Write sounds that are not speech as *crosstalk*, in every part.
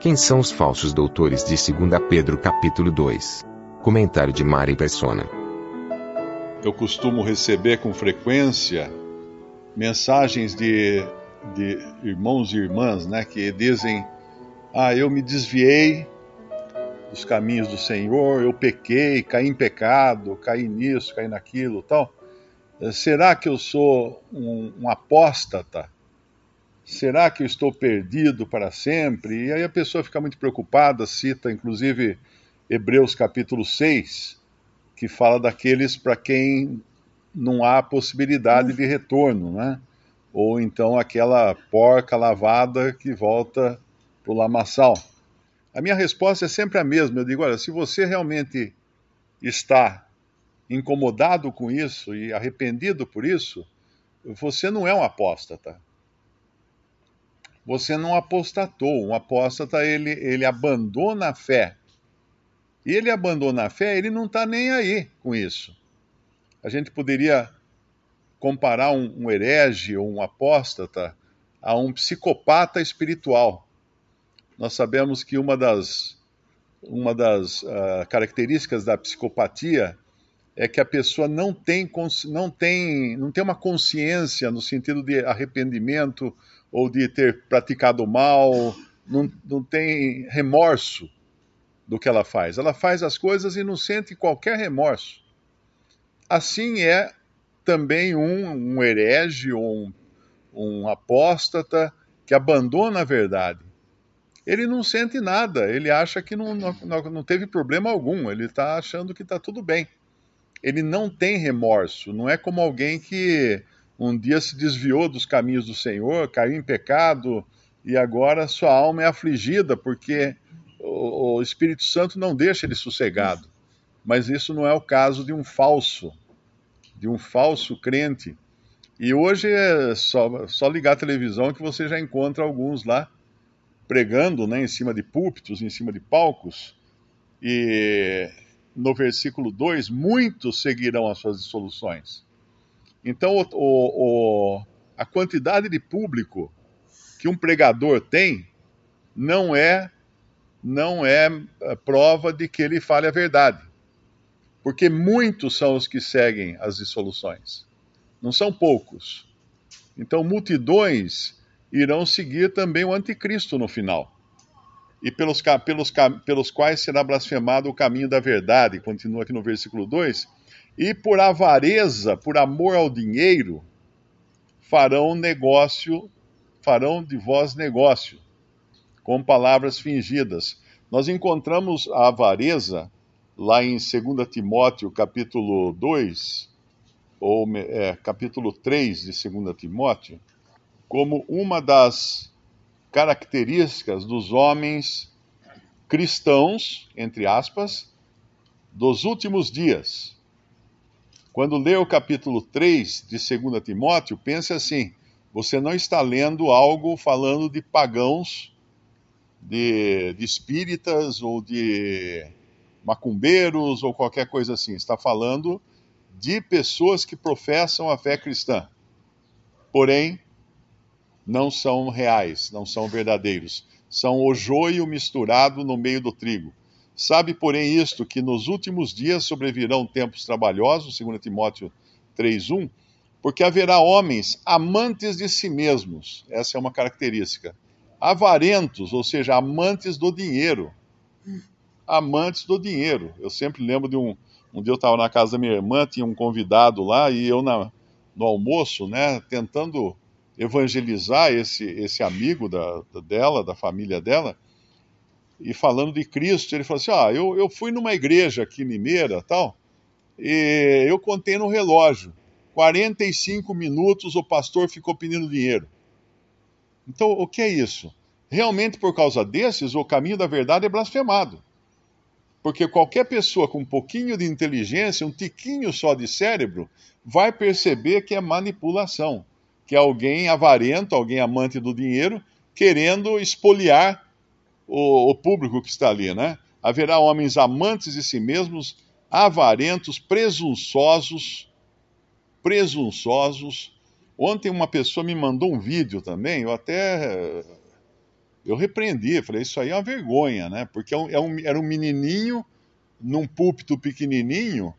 Quem são os falsos doutores de 2 Pedro capítulo 2? Comentário de Mari Persona. Eu costumo receber com frequência mensagens de, de irmãos e irmãs, né, que dizem: "Ah, eu me desviei dos caminhos do Senhor, eu pequei, caí em pecado, caí nisso, caí naquilo, tal. Será que eu sou um, um apóstata? Será que eu estou perdido para sempre? E aí a pessoa fica muito preocupada, cita inclusive Hebreus capítulo 6, que fala daqueles para quem não há possibilidade de retorno, né? Ou então aquela porca lavada que volta para o lamaçal. A minha resposta é sempre a mesma. Eu digo: olha, se você realmente está incomodado com isso e arrependido por isso, você não é um apóstata. Você não apostatou. Um apóstata, ele, ele abandona a fé. E ele abandona a fé, ele não está nem aí com isso. A gente poderia comparar um, um herege ou um apóstata a um psicopata espiritual. Nós sabemos que uma das, uma das uh, características da psicopatia é que a pessoa não tem, não, tem, não tem uma consciência no sentido de arrependimento ou de ter praticado mal, não, não tem remorso do que ela faz. Ela faz as coisas e não sente qualquer remorso. Assim é também um, um herege ou um, um apóstata que abandona a verdade ele não sente nada, ele acha que não, não, não teve problema algum, ele está achando que está tudo bem. Ele não tem remorso, não é como alguém que um dia se desviou dos caminhos do Senhor, caiu em pecado e agora sua alma é afligida porque o, Espírito Santo não deixa ele sossegado. Mas isso não é o caso de um falso, de um falso crente. E hoje é só, só ligar a televisão que você já encontra alguns lá pregando né, em cima de púlpitos, em cima de palcos, e no versículo 2, muitos seguirão as suas dissoluções. Então, o, o, a quantidade de público que um pregador tem não é não é eh, prova de que ele fale a verdade. Porque muitos são os que seguem as dissoluções. Não são poucos. Então, multidões irão seguir também o anticristo no final. E pelos, pelos, pelos quais será blasfemado o caminho da verdade, continua aqui no versículo 2. E por avareza, por amor ao dinheiro, farão negócio, farão de vós negócio, com palavras fingidas. Nós encontramos a avareza lá em 2 Timóteo, capítulo 2, ou é, capítulo 3 de 2 Timóteo, como uma das características dos homens cristãos, entre aspas, dos últimos dias. Quando lê o capítulo 3 de 2 Timóteo, pense assim: você não está lendo algo falando de pagãos, de, de espíritas ou de macumbeiros ou qualquer coisa assim. Está falando de pessoas que professam a fé cristã. Porém, não são reais, não são verdadeiros. São o joio misturado no meio do trigo. Sabe, porém, isto, que nos últimos dias sobrevirão tempos trabalhosos, segundo Timóteo 3.1, porque haverá homens amantes de si mesmos, essa é uma característica, avarentos, ou seja, amantes do dinheiro. Amantes do dinheiro. Eu sempre lembro de um, um dia eu estava na casa da minha irmã, tinha um convidado lá, e eu na, no almoço, né, tentando evangelizar esse, esse amigo da, dela, da família dela, e falando de Cristo, ele falou assim: Ah, eu, eu fui numa igreja aqui mineira tal, e eu contei no relógio. 45 minutos o pastor ficou pedindo dinheiro. Então, o que é isso? Realmente, por causa desses, o caminho da verdade é blasfemado. Porque qualquer pessoa com um pouquinho de inteligência, um tiquinho só de cérebro, vai perceber que é manipulação, que é alguém avarento, alguém amante do dinheiro, querendo espoliar o, o público que está ali, né? Haverá homens amantes de si mesmos, avarentos, presunçosos, presunçosos. Ontem uma pessoa me mandou um vídeo também, eu até eu repreendi, falei, isso aí é uma vergonha, né? Porque é um, é um, era um menininho num púlpito pequenininho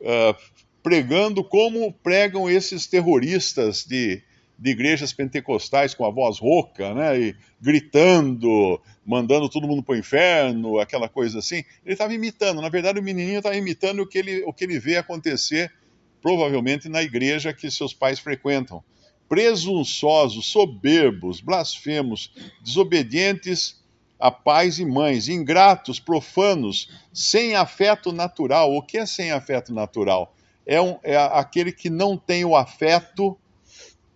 uh, pregando como pregam esses terroristas de, de igrejas pentecostais com a voz rouca, né? E gritando, mandando todo mundo para o inferno, aquela coisa assim. Ele estava imitando, na verdade o menininho estava imitando o que, ele, o que ele vê acontecer, provavelmente na igreja que seus pais frequentam presunçosos, soberbos, blasfemos, desobedientes a pais e mães, ingratos, profanos, sem afeto natural. O que é sem afeto natural? É, um, é aquele que não tem o afeto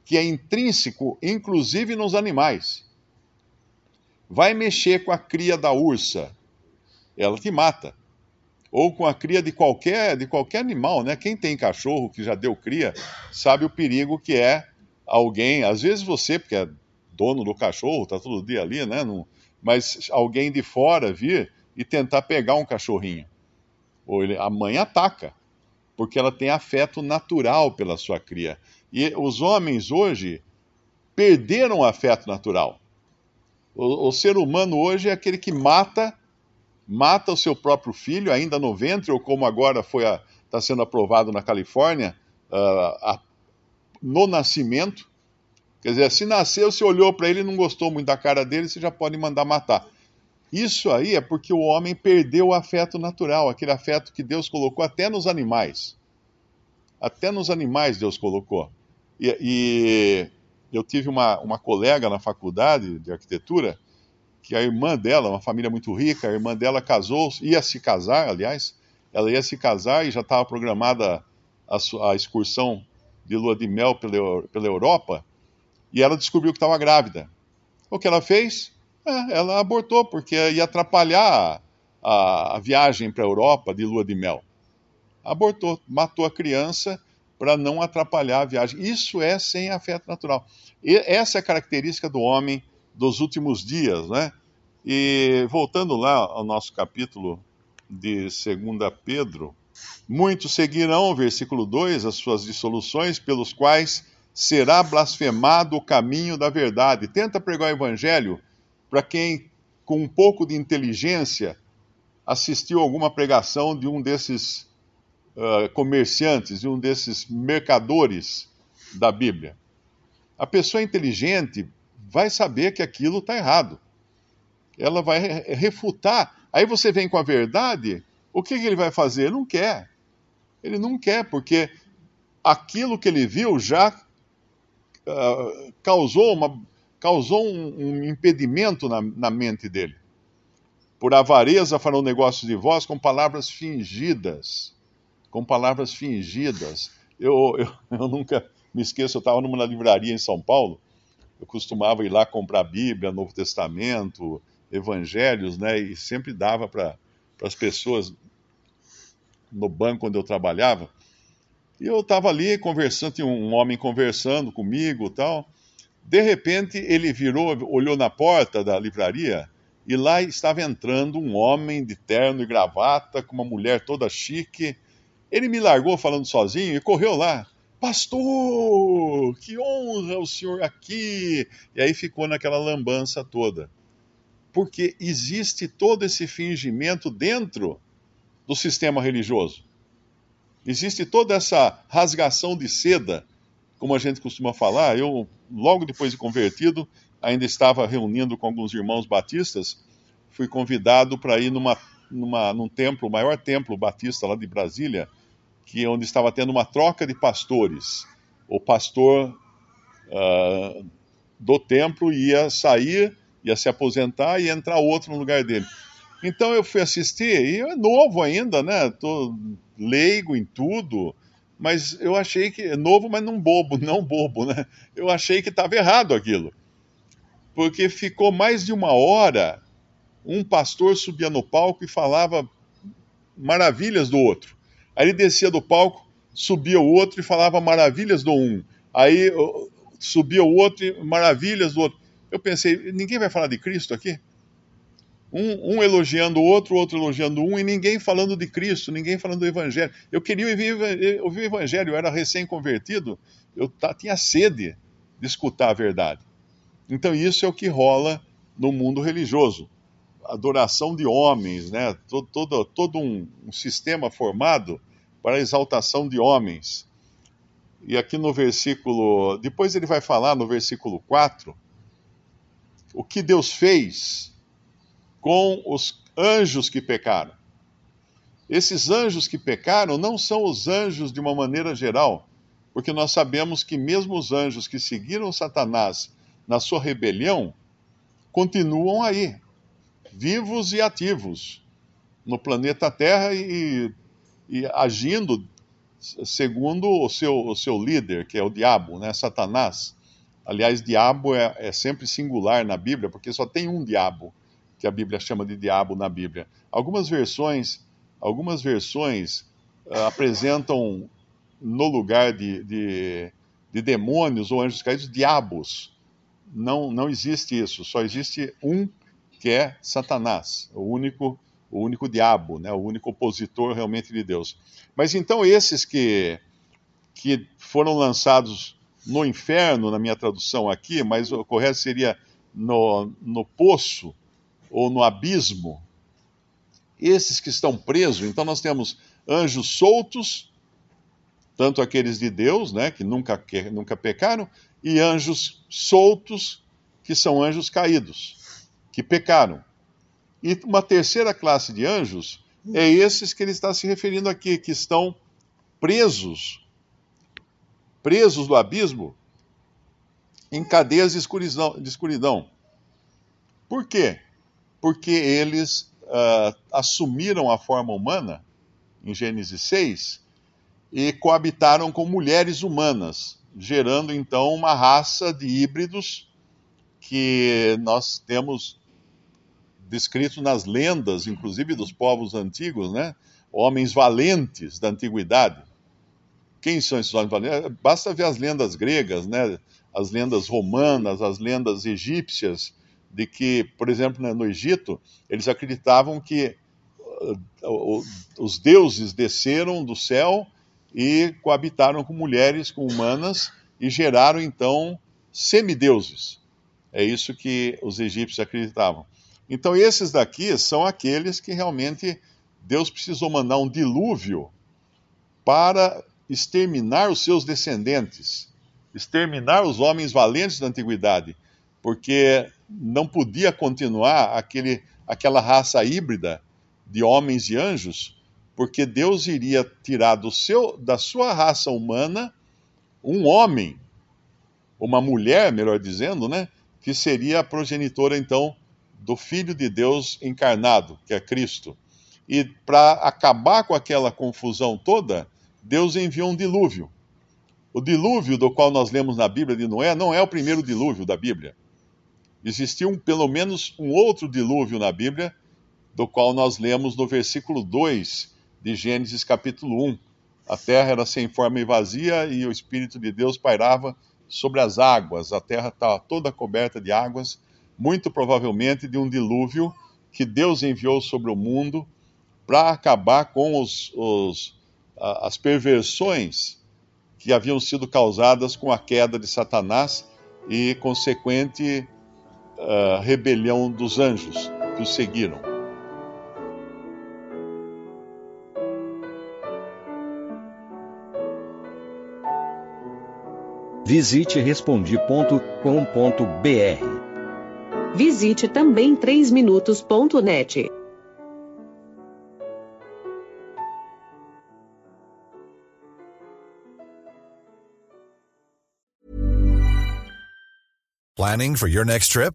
que é intrínseco, inclusive nos animais. Vai mexer com a cria da ursa, ela te mata. Ou com a cria de qualquer, de qualquer animal, né? Quem tem cachorro que já deu cria, sabe o perigo que é alguém, às vezes você, porque é dono do cachorro, tá todo dia ali, né? Não, mas alguém de fora vir e tentar pegar um cachorrinho. Ou ele, a mãe ataca, porque ela tem afeto natural pela sua cria. E os homens hoje perderam o afeto natural. O, o ser humano hoje é aquele que mata, mata o seu próprio filho, ainda no ventre, ou como agora foi está sendo aprovado na Califórnia, uh, a no nascimento. Quer dizer, se nasceu, você olhou para ele e não gostou muito da cara dele, você já pode mandar matar. Isso aí é porque o homem perdeu o afeto natural, aquele afeto que Deus colocou até nos animais. Até nos animais Deus colocou. E, e eu tive uma, uma colega na faculdade de arquitetura, que a irmã dela, uma família muito rica, a irmã dela casou, ia se casar, aliás, ela ia se casar e já estava programada a, a excursão de lua de mel pela, pela Europa e ela descobriu que estava grávida. O que ela fez? É, ela abortou, porque ia atrapalhar a, a viagem para a Europa de lua de mel. Abortou, matou a criança para não atrapalhar a viagem. Isso é sem afeto natural. E essa é a característica do homem dos últimos dias, né? E voltando lá ao nosso capítulo de 2 Pedro, Muitos seguirão, versículo 2, as suas dissoluções, pelos quais será blasfemado o caminho da verdade. Tenta pregar o evangelho para quem, com um pouco de inteligência, assistiu alguma pregação de um desses uh, comerciantes, de um desses mercadores da Bíblia. A pessoa inteligente vai saber que aquilo está errado. Ela vai refutar. Aí você vem com a verdade o que, que ele vai fazer? Ele não quer. Ele não quer, porque aquilo que ele viu já uh, causou, uma, causou um, um impedimento na, na, mente dele. Por avareza farão negócio de vós com palavras fingidas. Com palavras fingidas. Eu, eu, eu nunca me esqueço, eu estava numa livraria em São Paulo, eu costumava ir lá comprar Bíblia, Novo Testamento, Evangelhos, né? E sempre dava para as pessoas no banco onde eu trabalhava. E eu estava ali conversando, tinha um homem conversando comigo tal. De repente ele virou, olhou na porta da livraria e lá estava entrando um homem de terno e gravata, com uma mulher toda chique. Ele me largou falando sozinho e correu lá. Pastor, que honra o senhor aqui! E aí ficou naquela lambança toda. Porque existe todo esse fingimento dentro do sistema religioso. Existe toda essa rasgação de seda, como a gente costuma falar. Eu, logo depois de convertido, ainda estava reunindo com alguns irmãos batistas, fui convidado para ir numa, numa, num templo, o maior templo batista lá de Brasília, que é onde estava tendo uma troca de pastores. O pastor uh, do templo ia sair, ia se aposentar e entrar outro no lugar dele. Então eu fui assistir, e é novo ainda, né? Tô leigo em tudo, mas eu achei que. É novo, mas não bobo, *laughs* não bobo, né? Eu achei que estava errado aquilo. porque ficou mais de uma hora. Um pastor subia no palco e falava maravilhas do outro. Aí ele descia do palco, subia o outro e falava maravilhas do um. Aí subia o outro e maravilhas do outro. Eu pensei, ninguém vai falar de Cristo aqui? Um, um, elogiando o outro, outro elogiando um, e ninguém falando de Cristo, ninguém falando do Evangelho. Eu queria ouvir, ouvir o Evangelho, eu era recém-convertido, eu tinha sede de escutar a verdade. Então, isso é o que rola no mundo religioso. Adoração de homens, né? todo, todo, todo um, um sistema formado para a exaltação de homens. E aqui no versículo. Depois ele vai falar no versículo 4 o que Deus fez com os anjos que pecaram. Esses anjos que pecaram não são os anjos de uma maneira geral, porque nós sabemos que mesmo os anjos que seguiram Satanás na sua rebelião continuam aí, vivos e ativos no planeta Terra e, e agindo segundo o seu, o seu líder, que é o diabo, né, Satanás. Aliás, diabo é, é sempre singular na Bíblia, porque só tem um diabo que a Bíblia chama de diabo na Bíblia. Algumas versões, algumas versões uh, apresentam no lugar de, de, de, demônios ou anjos caídos diabos. Não, não existe isso. Só existe um que é Satanás, o único, o único diabo, né? o único opositor realmente de Deus. Mas então esses que, que foram lançados no inferno, na minha tradução aqui, mas o correto seria no, no poço, ou no abismo, esses que estão presos, então nós temos anjos soltos, tanto aqueles de Deus, né, que nunca, que nunca pecaram, e anjos soltos, que são anjos caídos, que pecaram. E uma terceira classe de anjos é esses que ele está se referindo aqui, que estão presos, presos do abismo, em cadeias de escuridão. De escuridão. Por quê? Porque eles uh, assumiram a forma humana, em Gênesis 6, e coabitaram com mulheres humanas, gerando então uma raça de híbridos que nós temos descrito nas lendas, inclusive dos povos antigos, né? Homens valentes da antiguidade. Quem são esses homens valentes? Basta ver as lendas gregas, né? As lendas romanas, as lendas egípcias, de que, por exemplo, né, no Egito, eles acreditavam que uh, os deuses desceram do céu e coabitaram com mulheres, com humanas, e geraram então semideuses. É isso que os egípcios acreditavam. Então, esses daqui são aqueles que realmente Deus precisou mandar um dilúvio para exterminar os seus descendentes, exterminar os homens valentes da antiguidade, porque não podia continuar aquele, aquela raça híbrida de homens e anjos, porque Deus iria tirar do seu, da sua raça humana um homem, uma mulher, melhor dizendo, né, que seria a progenitora então do Filho de Deus encarnado, que é Cristo. E para acabar com aquela confusão toda, Deus enviou um dilúvio. O dilúvio do qual nós lemos na Bíblia de Noé não é o primeiro dilúvio da Bíblia existiu pelo menos um outro dilúvio na Bíblia, do qual nós lemos no versículo 2 de Gênesis capítulo 1. A terra era sem forma e vazia e o Espírito de Deus pairava sobre as águas. A terra estava toda coberta de águas, muito provavelmente de um dilúvio que Deus enviou sobre o mundo para acabar com os, os, as perversões que haviam sido causadas com a queda de Satanás e consequente uh, rebelião dos anjos que o seguiram. Visite respondi.com.br. Visite também 3minutos.net. Planning for your next trip?